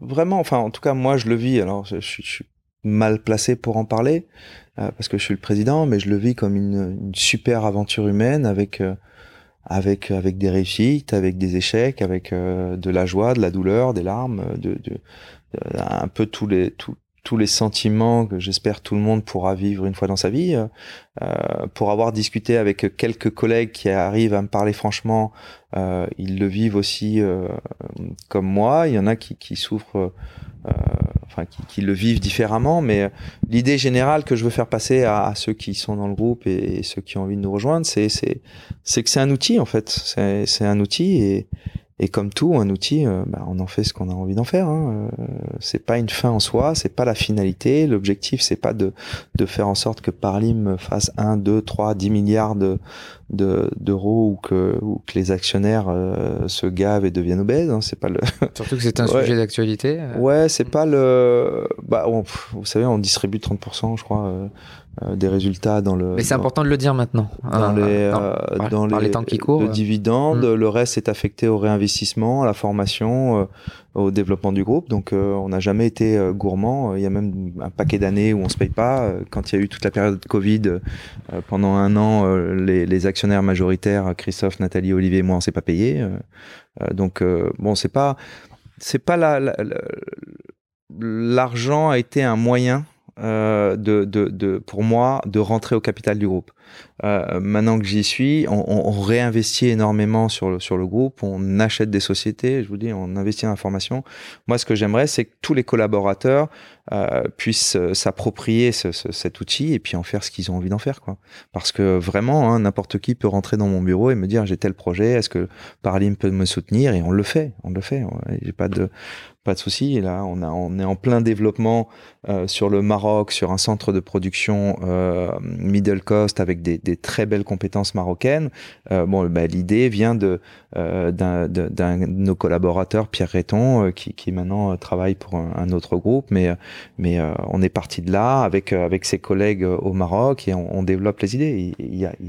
vraiment, enfin, en tout cas, moi, je le vis. Alors, je, suis mal placé pour en parler euh, parce que je suis le président, mais je le vis comme une, une super aventure humaine avec euh, avec avec des réussites, avec des échecs, avec euh, de la joie, de la douleur, des larmes, de, un peu tous les tous les sentiments que j'espère tout le monde pourra vivre une fois dans sa vie. Euh, pour avoir discuté avec quelques collègues qui arrivent à me parler franchement, euh, ils le vivent aussi euh, comme moi. Il y en a qui, qui souffrent, enfin qui, qui, le vivent différemment. Mais l'idée générale que je veux faire passer à, à, ceux qui sont dans le groupe et, et ceux qui ont envie de nous rejoindre, c'est que c'est un outil en fait. C'est c'est un outil et et comme tout, un outil, euh, bah, on en fait ce qu'on a envie d'en faire. Hein. Euh, c'est pas une fin en soi, c'est pas la finalité. L'objectif, c'est pas de, de faire en sorte que Parlim fasse 1, 2, 3, 10 milliards de, d'euros ou que, ou que les actionnaires euh, se gavent et deviennent obèses. Hein. C'est pas le. Surtout que c'est un ouais. sujet d'actualité. Ouais, c'est pas le. Bah, on, vous savez, on distribue 30%, je crois. Euh, des résultats dans le. Mais c'est important de le dire maintenant. Dans les, dans, euh, dans les, les, temps qui courent. Le dividende, mmh. le reste est affecté au réinvestissement, à la formation, euh, au développement du groupe. Donc, euh, on n'a jamais été gourmand. Il y a même un paquet d'années où on se paye pas. Quand il y a eu toute la période de Covid, pendant un an, les, les, actionnaires majoritaires, Christophe, Nathalie, Olivier et moi, on s'est pas payé. donc, bon, c'est pas, c'est pas la, l'argent a été un moyen euh, de, de, de, pour moi de rentrer au capital du groupe. Euh, maintenant que j'y suis, on, on, réinvestit énormément sur le, sur le groupe, on achète des sociétés, je vous dis, on investit en information. Moi, ce que j'aimerais, c'est que tous les collaborateurs euh, puissent euh, s'approprier ce, ce, cet outil et puis en faire ce qu'ils ont envie d'en faire. Quoi. Parce que vraiment, hein, n'importe qui peut rentrer dans mon bureau et me dire j'ai tel projet, est-ce que Parlim peut me soutenir? Et on le fait, on le fait. J'ai pas de pas de souci. Là, on, est en plein développement euh, sur le Maroc, sur un centre de production euh, middle cost avec des, très belles compétences marocaines. Euh, bon, bah, l'idée vient de d'un de nos collaborateurs, Pierre Réton, qui, qui maintenant travaille pour un, autre groupe, mais on est parti de là avec ses collègues au Maroc et on, développe les idées. Il, y a, il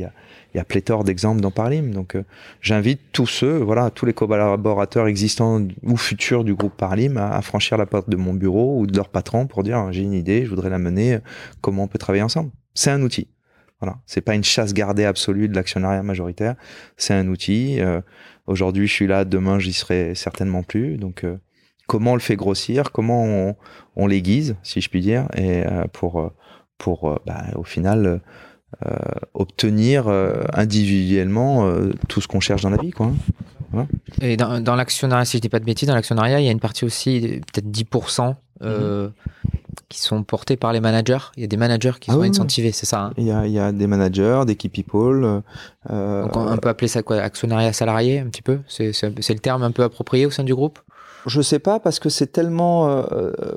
y a pléthore d'exemples dans Parlim. Donc, j'invite tous ceux, voilà, tous les collaborateurs existants ou futurs du groupe Parlim à, franchir la porte de mon bureau ou de leur patron pour dire j'ai une idée, je voudrais la mener, comment on peut travailler ensemble. C'est un outil. Voilà, c'est pas une chasse gardée absolue de l'actionnariat majoritaire. C'est un outil. Euh, Aujourd'hui, je suis là. Demain, j'y serai certainement plus. Donc, euh, comment on le fait grossir Comment on, l'aiguise, si je puis dire, et euh, pour pour bah, au final euh, obtenir euh, individuellement euh, tout ce qu'on cherche dans la vie. Quoi. Voilà. Et dans, dans l'actionnariat, si je dis pas de bêtises, dans l'actionnariat, il y a une partie aussi, peut-être 10%, euh, mm -hmm. qui sont portés par les managers. Il y a des managers qui ah sont oui, incentivés, c'est ça hein il, y a, il y a des managers, des key people. Donc on, peut appeler ça quoi Actionnariat salarié, un petit peu? C'est le terme un peu approprié au sein du groupe? Je sais pas parce que c'est tellement,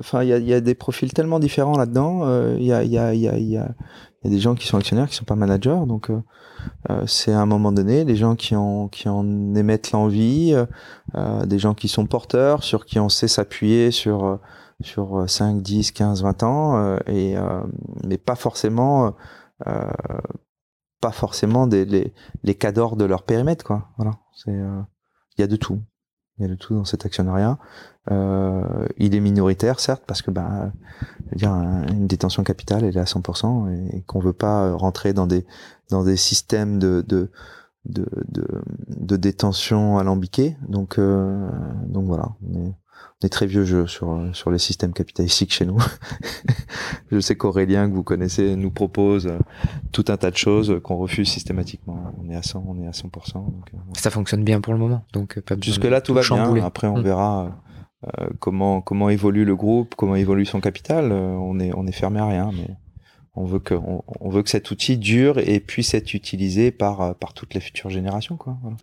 enfin, euh, il y a, y a, des profils tellement différents là-dedans. Il y a, y a, y a, il y a des gens qui sont actionnaires qui sont pas managers donc euh, euh, c'est à un moment donné des gens qui en qui en émettent l'envie euh, des gens qui sont porteurs sur qui on sait s'appuyer sur sur 5 10 15 20 ans et mais pas forcément pas forcément des les, les cadors de leur périmètre quoi. Voilà. C'est il y a de tout il y a de tout dans cet actionnariat. Euh, il est minoritaire, certes, parce que bah, dire, une détention capitale, elle est à 100% et qu'on veut pas rentrer dans des dans des systèmes de de, de, de détention alambiquée. Donc euh, donc voilà. Mais, on est très vieux jeu sur sur les systèmes capitalistiques chez nous. je sais qu'Aurélien que vous connaissez nous propose tout un tas de choses qu'on refuse systématiquement. On est à 100, on est à 100 donc, euh, Ça fonctionne bien pour le moment. Donc pas jusque là tout, tout va chambouler. bien. Après on mmh. verra euh, comment comment évolue le groupe, comment évolue son capital. Euh, on est on est fermé à rien mais on veut que on, veut que cet outil dure et puisse être utilisé par par toutes les futures générations quoi. Voilà.